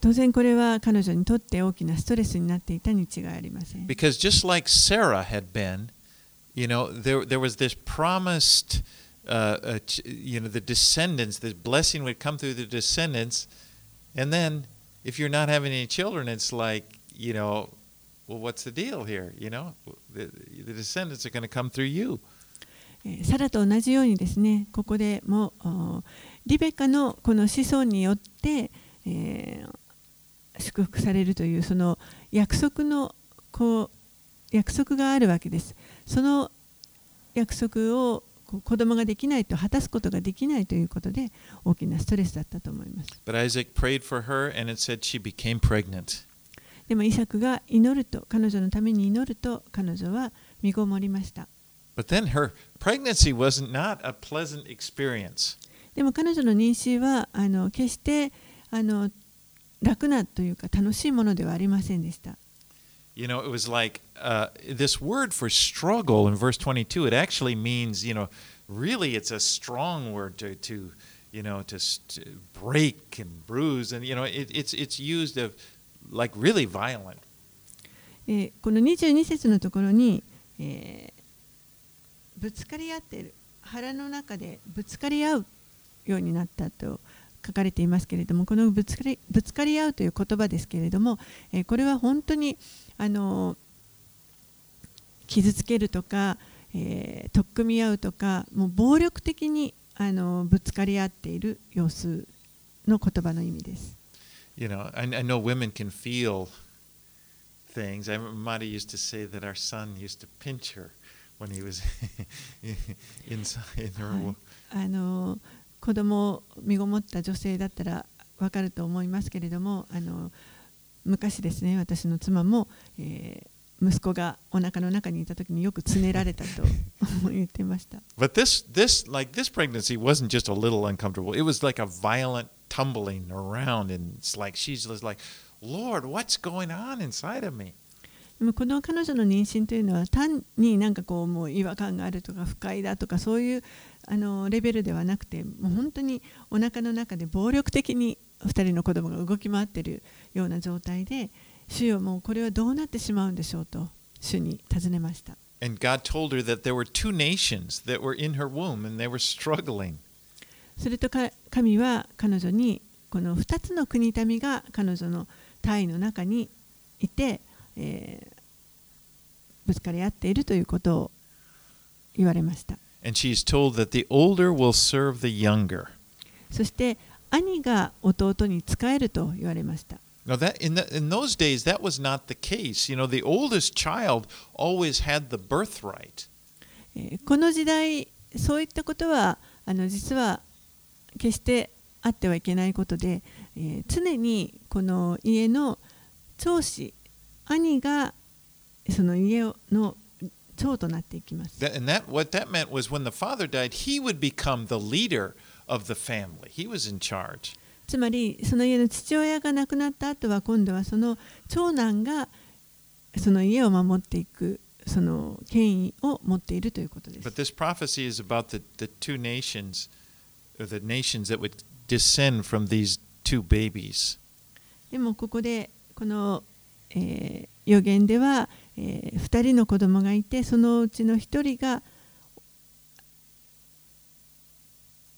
当然これは彼女にとって大きなストレスになっていたに違いありません。Because just like Sarah had been, you know, there, there was this promised, uh, uh, you know, the descendants, the blessing would come through the descendants. And then if you're not having any children, it's like, you know, well, what's the deal here? You know, the, the descendants are going to come through you. えーサラと同じようにですねここでもおリベカのこの子孫によって、えー祝福されるというその約束のこう約束があるわけですその約束を子供ができないと果たすことができないということで大きなストレスだったと思います But Isaac prayed for her, and it said she became pregnant. でもイサクが祈ると彼女のために祈ると彼女は身ごもりました But then her pregnancy was not a pleasant experience. でも彼女の妊娠はあの決してあの楽なというか楽しいものではありませんでした。You know, it was like uh, this word for struggle in verse 22, it actually means, you know, really it's a strong word to, to you know, to, to break and bruise. And, you know, it, it's, it's used of like really violent. えーこの22節のところに、えーぶつかり合っている腹の中でぶつかり合うようになったと書かれていますけれどもこのぶつかりぶつかり合うという言葉ですけれども、えーこれは本当にあの傷つけるとか、えー取っ組み合うとかもう暴力的にあのぶつかり合っている様子の言葉の意味です。You know, I, I know women can feel things. I remember Madi used to say that our son used to pinch her when he was inside in her. はいあの子供を身ごもった女性だったらわかると思いますけれどもあの昔ですね私の妻も、えー息子がお腹の中にいた時によくつねられたと言っていました。But this, this, like this pregnancy wasn't just a little uncomfortable. It was like a violent tumbling around, and it's like she's just like, "Lord, what's going on inside of me?" でもこの彼女の妊娠というのは単になんかこうもう違和感があるとか不快だとかそういうあのレベルではなくてもう本当にお腹の中で暴力的に2人の子供が動き回っているような状態で主よもうこれはどうなってしまうんでしょうと主に尋ねました。And God told her that there were two nations that were in her womb, and they were struggling. するとか神は彼女にこの2つの国民が彼女の体の中にいて、えーぶつかり合っているということを言われました。And she's told that the older will serve the younger. そして兄が弟に仕えると言われました。Now that in the, in those days that was not the case. You know, the oldest child always had the birthright. えーこの時代そういったことはあの実は決してあってはいけないことで、えー常にこの家の長子兄がその家の長となっていきます。And that what that meant was when the father died, he would become the leader of the family. He was in charge. つまりその家の父親が亡くなった後は今度はその長男がその家を守っていくその権威を持っているということです But。this prophecy is about the, the two nations, or the nations that would descend from these two babies. でもここでこの、えー予言では、え2人の子供がいてそのうちの1人が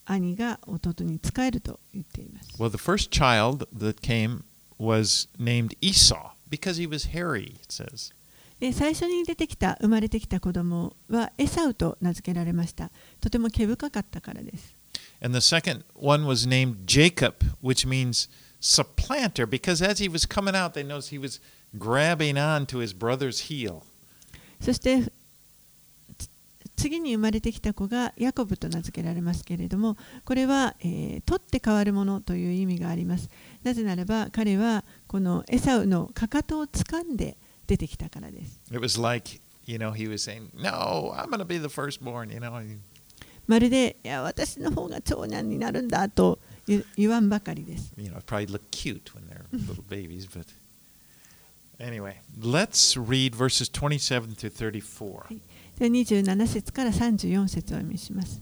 兄が弟に仕えると言っています。Well, the first child that came was named Esau because he was hairy, it says. で最初に出てきた生まれてきた子供はエサウと名付けられました。とても毛深かったからです。And the second one was named Jacob, which means supplanter, because as he was coming out, they noticed he was grabbing on to his brother's heel. そして次に生まれてきた子がヤコブと名付けられますけれどもこれは、えー、取って変わるものという意味があります。なぜならば彼はこのエサウのかかとを掴んで出てきたからです。まるでいや私の方が長男になるんだと言わんばかりです。Anyway, let's read verses 27 through 34. では27節から34節をお読みします。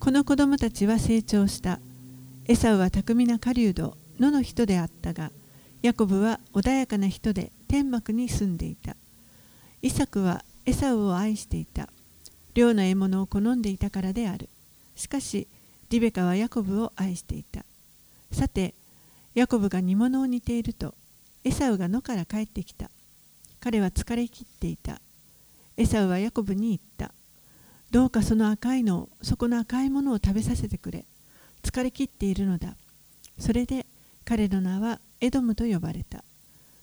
この子供たちは成長した。エサウは巧みな狩人、野の人であったが、ヤコブは穏やかな人で天幕に住んでいた。イサクはエサウを愛していた。漁の獲物を好んでいたからである。しかし、リベカはヤコブを愛していた。さて、ヤコブが煮物を煮ていると、エサウが野から帰ってきた。彼は疲れ切っていた。エサウはヤコブに言った。どうかその赤いのを、そこの赤いものを食べさせてくれ。疲れ切っているのだ。それで彼の名はエドムと呼ばれた。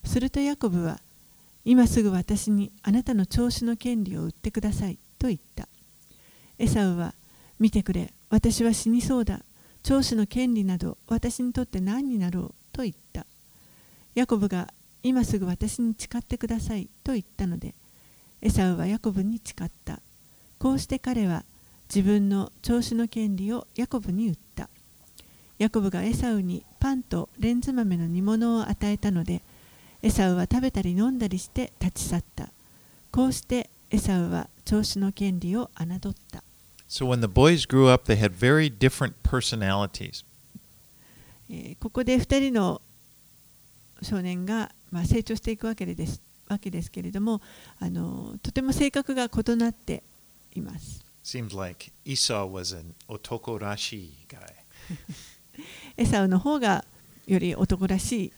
するとヤコブは、今すぐ私にあなたの調子の権利を売ってくださいと言った。エサウは、見てくれ、私は死にそうだ。長子の権利など私にとって何になろう？と言った。ヤコブが、今すぐ私に誓ってくださいと言ったので、エサウはヤコブに誓った。こうして彼は自分の調子の権利をヤコブに売った。ヤコブがエサウにパンとレンズ豆の煮物を与えたので、エサウは食べたり飲んだりして立ち去った。こうしてエサウは調子の権利を侮った。So when the boys grew up, they had very different personalities. えーここで2人の少年が、まあ、成長していくわけですわけですけれどもあのとても性格が異なっています。Seems like Esau was an otokorashi guy. エサウの方がより男らしい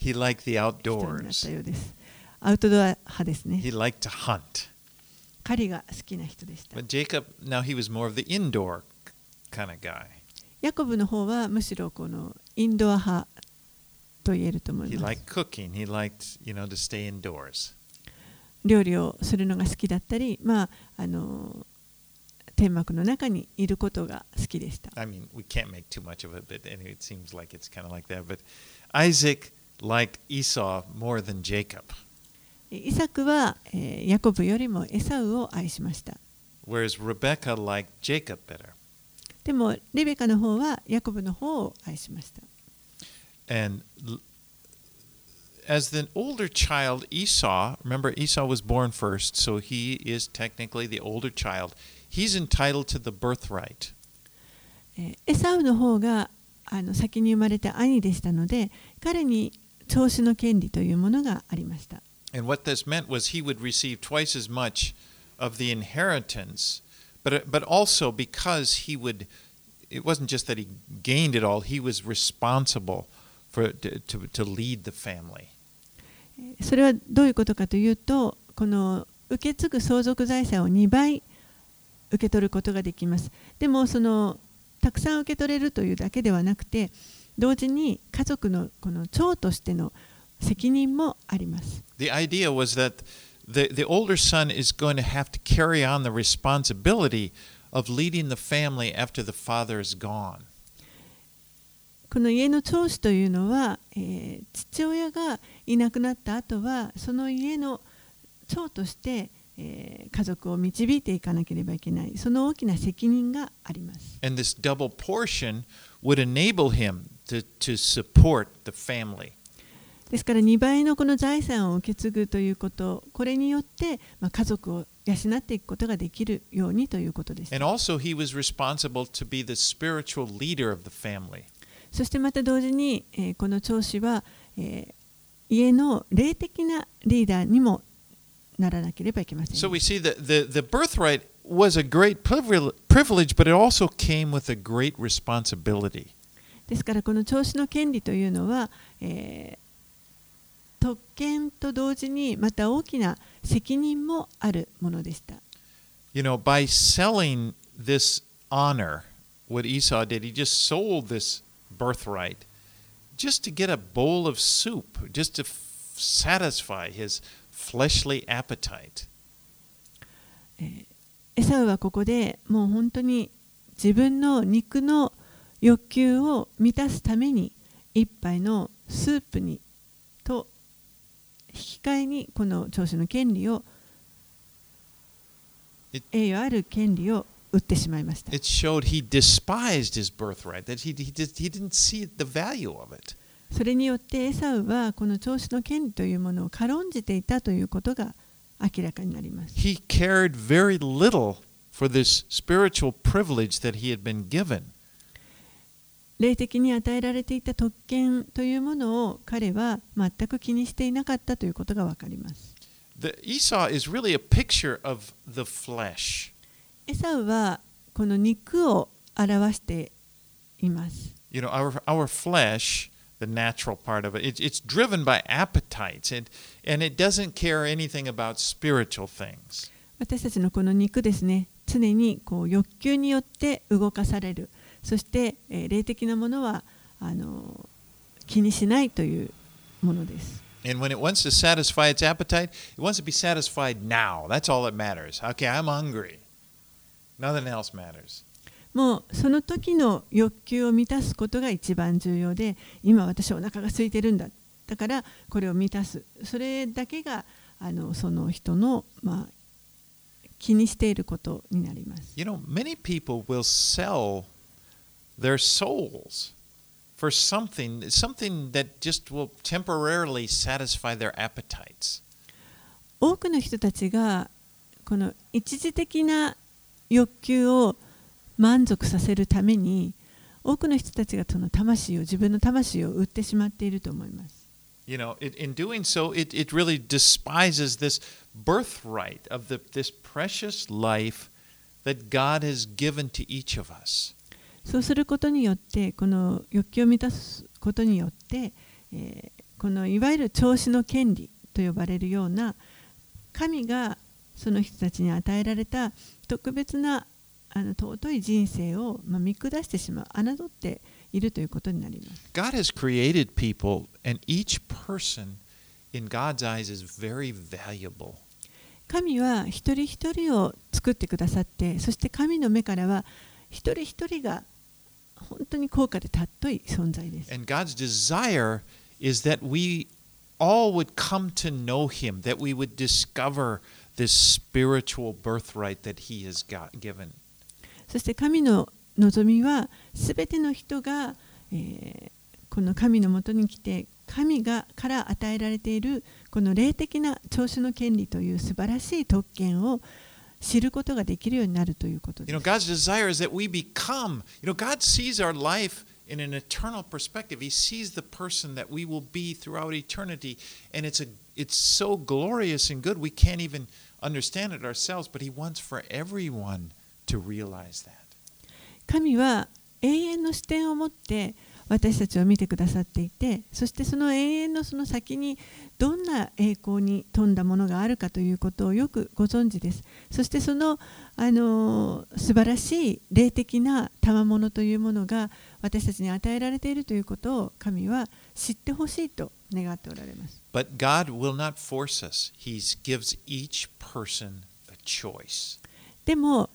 He liked the 人になった outdoors. ようです。アウトドア派ですね He。liked to hunt. 狩りが好きな人でした。But Jacob, now he was more of the indoor kind of guy. ヤコブの方はむしろこのインドア派と言えると思い He ます。liked cooking. He liked, you know, to stay indoors. 料理をするのが好きだったり、まあ、あの天幕の中にいることが好きでした。I mean, we can't make too much of it, but anyway, it seems like it's kind of like that. But Isaac liked Esau more than Jacob, イサクは、えーヤコブよりもエサウを愛しました。whereas Rebecca liked Jacob better. でも、リベカの方はヤコブの方を愛しました。And l- as the older child, Esau, remember Esau was born first, so he is technically the older child. He's entitled to the birthright. えーエサウの方があの先に生まれた兄でしたので、彼に調子の権利というものがありました。 And what this meant was he would receive twice as much of the inheritance, but, but also because he would it wasn't just that he gained it all, he was responsible For to, to, to lead the family. それはどういうことかというとこの受け継ぐ相続財産を2倍受け取ることができますでもそのたくさん受け取れるというだけではなくて同時に家族のこの長としての責任もあります The idea was that the, the older son is going to have to carry on the responsibility of leading the family after the father is gone. この家の長子というのは、えー父親がいなくなった後はその家の長として、えー家族を導いていかなければいけないその大きな責任があります。And this double portion would enable him to, to support the family. ですから2倍のこの財産を受け継ぐということこれによって、まあ、家族を養っていくことができるようにということです。And also, he was responsible to be the spiritual leader of the family. そしてまた同時に、えーこの長子は、えー家の霊的なリーダーにもならなければいけません。So we see that the, the birthright was a great privile- privilege, but it also came with a great responsibility. ですからこの長子の権利というのは、えー特権と同時にまた大きな責任もあるものでした。You know, by selling this honor, what Esau did, he just sold this birthright just to get a bowl of soup, just to satisfy his fleshly appetite. エサウはここでもう本当に自分の肉の欲求を満たすために一杯のスープにと引き換えにこの長子の権利を栄誉ある権利を売ってしまいました。It showed he despised his birthright, that he, he, did, he didn't see the value of it. それによってエサウはこの長子の権利というものを軽んじていたということが明らかになります。He cared very little for this spiritual privilege that he had been given. 霊的に与えられていた特権というものを彼は全く気にしていなかったということがわかります。The Esau is really a picture of the flesh. エサウはこの肉を表しています。You know, our, our flesh, the natural part of it, it, it's driven by appetites, and, and it doesn't care anything about spiritual things. 私たちのこの肉ですね、常にこう欲求によって動かされる。そして、えー霊的なものはあの気にしないというものです。And when it wants to satisfy its appetite, it wants to be satisfied now. That's all that matters. Okay, I'm hungry. Nothing else matters. もうその時の欲求を満たすことが一番重要で今私はお腹が空いてるんだだからこれを満たすそれだけがあのその人の、まあ、気にしていることになります。You know, many people will sell their souls for something, something that just will temporarily satisfy their appetites. 多くの人たちがこの一時的な欲求を満足させるために多くの人たちがその魂を自分の魂を売ってしまっていると思います。You know, it, in doing so, it, it really despises this birthright of the, this precious life that God has given to each of us. そうすることによってこの欲求を満たすことによって、えーこのいわゆる調子の権利と呼ばれるような神がその人たちに与えられた特別なあの尊い人生を、まあ、見下してしまう侮っているということになります。God has created people, and each person in God's eyes is very valuable. 神は一人一人を作ってくださってそして神の目からは一人一人が本当に高価で尊い存在です。And God's desire is that we all would come to know Him, that we would discover this spiritual birthright that He has got, given. そして神の望みは全ての人が、えーこの神のもとに来て神がから与えられているこの霊的な聴取の権利という素晴らしい特権を知ることができるようになるということで You know, す。God's desire is that we become, you know, God sees our life in an eternal perspective. He sees the person that we will be throughout eternity, and it's a it's so glorious and good we can't even understand it ourselves, but He wants for everyone to realize that. 神は永遠の視点を持って私たちを見てくださっていてそしてその永遠のその先にどんな栄光に富んだものがあるかということをよくご存知ですそしてそのあの素晴らしい霊的な賜物というものが私たちに与えられているということを神は知ってほしいと願っておられます But God will not force us. He gives each person a choice. でも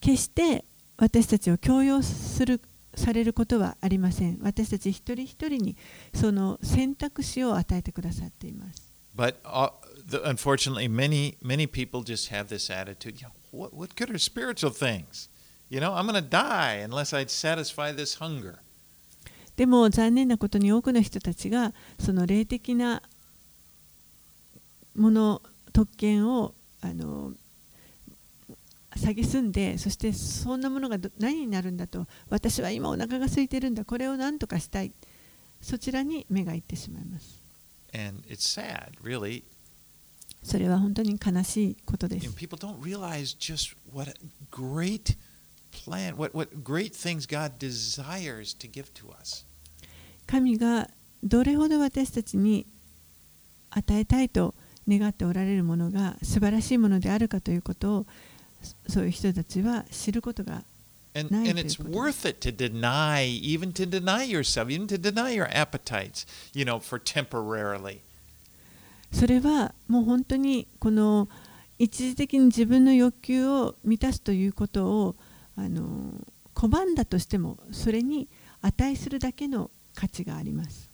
決して私たちを強要するされることはありません私たち一人一人にその選択肢を与えてくださっています But uh, the, unfortunately, many many people just have this attitude. You know, what what good are spiritual things? You know, I'm going to die unless I satisfy this hunger. でも残念なことに多くの人たちがその霊的なもの特権をあの蔑んでそしてそんなものがど何になるんだと私は今お腹が空いてるんだこれを何とかしたいそちらに目がいってしまいます And it's sad, really. それは本当に悲しいことで And す people don't realize just what a great plan, what, what great things God desires to give to us. 神がどれほど私たちに与えたいと願っておられるものが素晴らしいものであるかということをそういう人たちは知ることが And, and it's worth it to deny, even to deny yourself, even to deny your appetites, you know, for temporarily. それはもう本当にこの一時的に自分の欲求を満たすということをあの拒んだとしてもそれに値するだけの価値があります。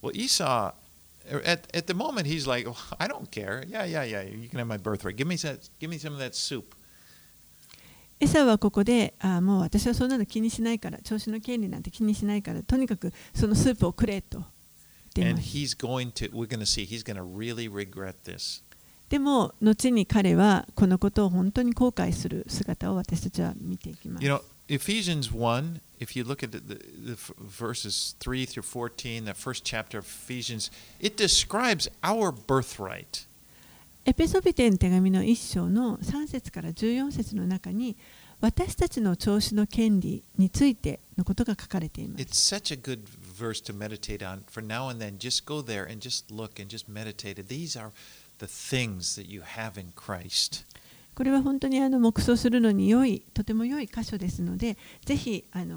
エサはここであもう私はそんなの気にしないから調子の権利なんて気にしないからとにかくそのスープをくれと言。でも後に彼はこのことを本当に後悔する姿を私たちは見ていきます You know, Ephesians 1, if you look at the, the, the verses 3 through 14, that first chapter of Ephesians, it describes our birthright. エペソビテの手紙の1章の3節から14節の中に私たちの調子の権利についてのことが書かれています It's such a good verse to meditate on. For now and then, just go there and just look and just meditate. These are the things that you have in Christ. これは本当にあの黙想するのに良いとても良い箇所ですのでぜひあの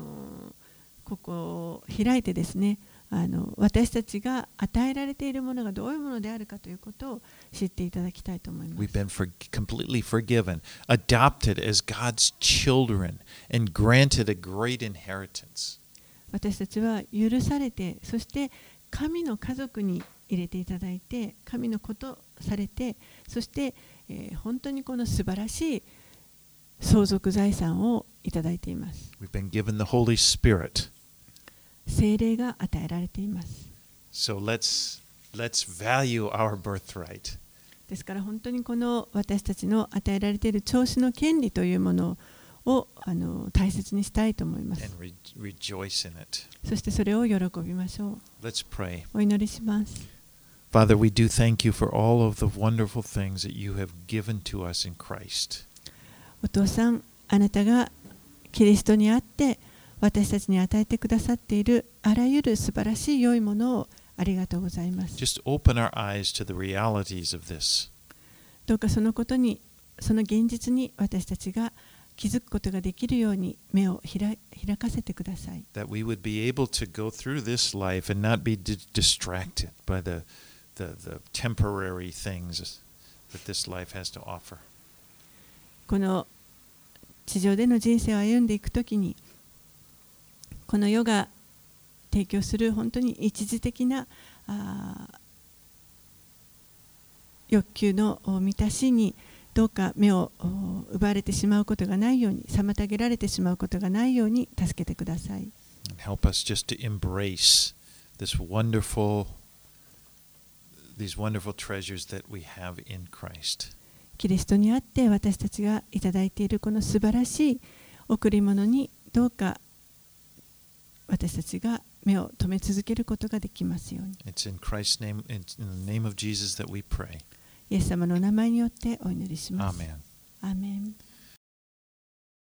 ここを開いてですねあの私たちが与えられているものがどういうものであるかということを知っていただきたいと思いま We've す been for, completely forgiven, adopted as God's children, and granted a great inheritance. 私たちは許されてそして神の家族に入れていただいて神のことされてそして、えー本当にこの素晴らしい相続財産をいただいています We've been given the Holy Spirit. 精霊が与えられています So let's let's value our birthright. ですから本当にこの私たちの与えられている調子の権利というものをあの大切にしたいと思います.そしてそれを喜びましょう Let's pray. お祈りします Father, we do thank you for all of the wonderful things that you have given to us in Christ. お父さんあなたがキリストにあって私たちに与えてくださっているあらゆる素晴らしい良いものをありがとうございます Just open our eyes to the realities of this. どうかそのことにその現実に私たちが気づくことができるように目を開開かせてください that we would be able to go through this life and not be di- distracted by the, the, the temporary things that this life has to offer. この地上での人生を歩んでいくときにこの世が提供する本当に一時的なあー欲求のお満たしにどうか目をお奪われてしまうことがないように妨げられてしまうことがないように助けてください help us just to embrace this wonderful, these wonderful treasures that we have in Christ. キリストにあって私たちがいただいているこの素晴らしい贈り物にどうか私たちが目を留め続けることができますように It's in Christ's name, in the name of Jesus that we pray. イエス様のお名前によってお祈りします。アーメン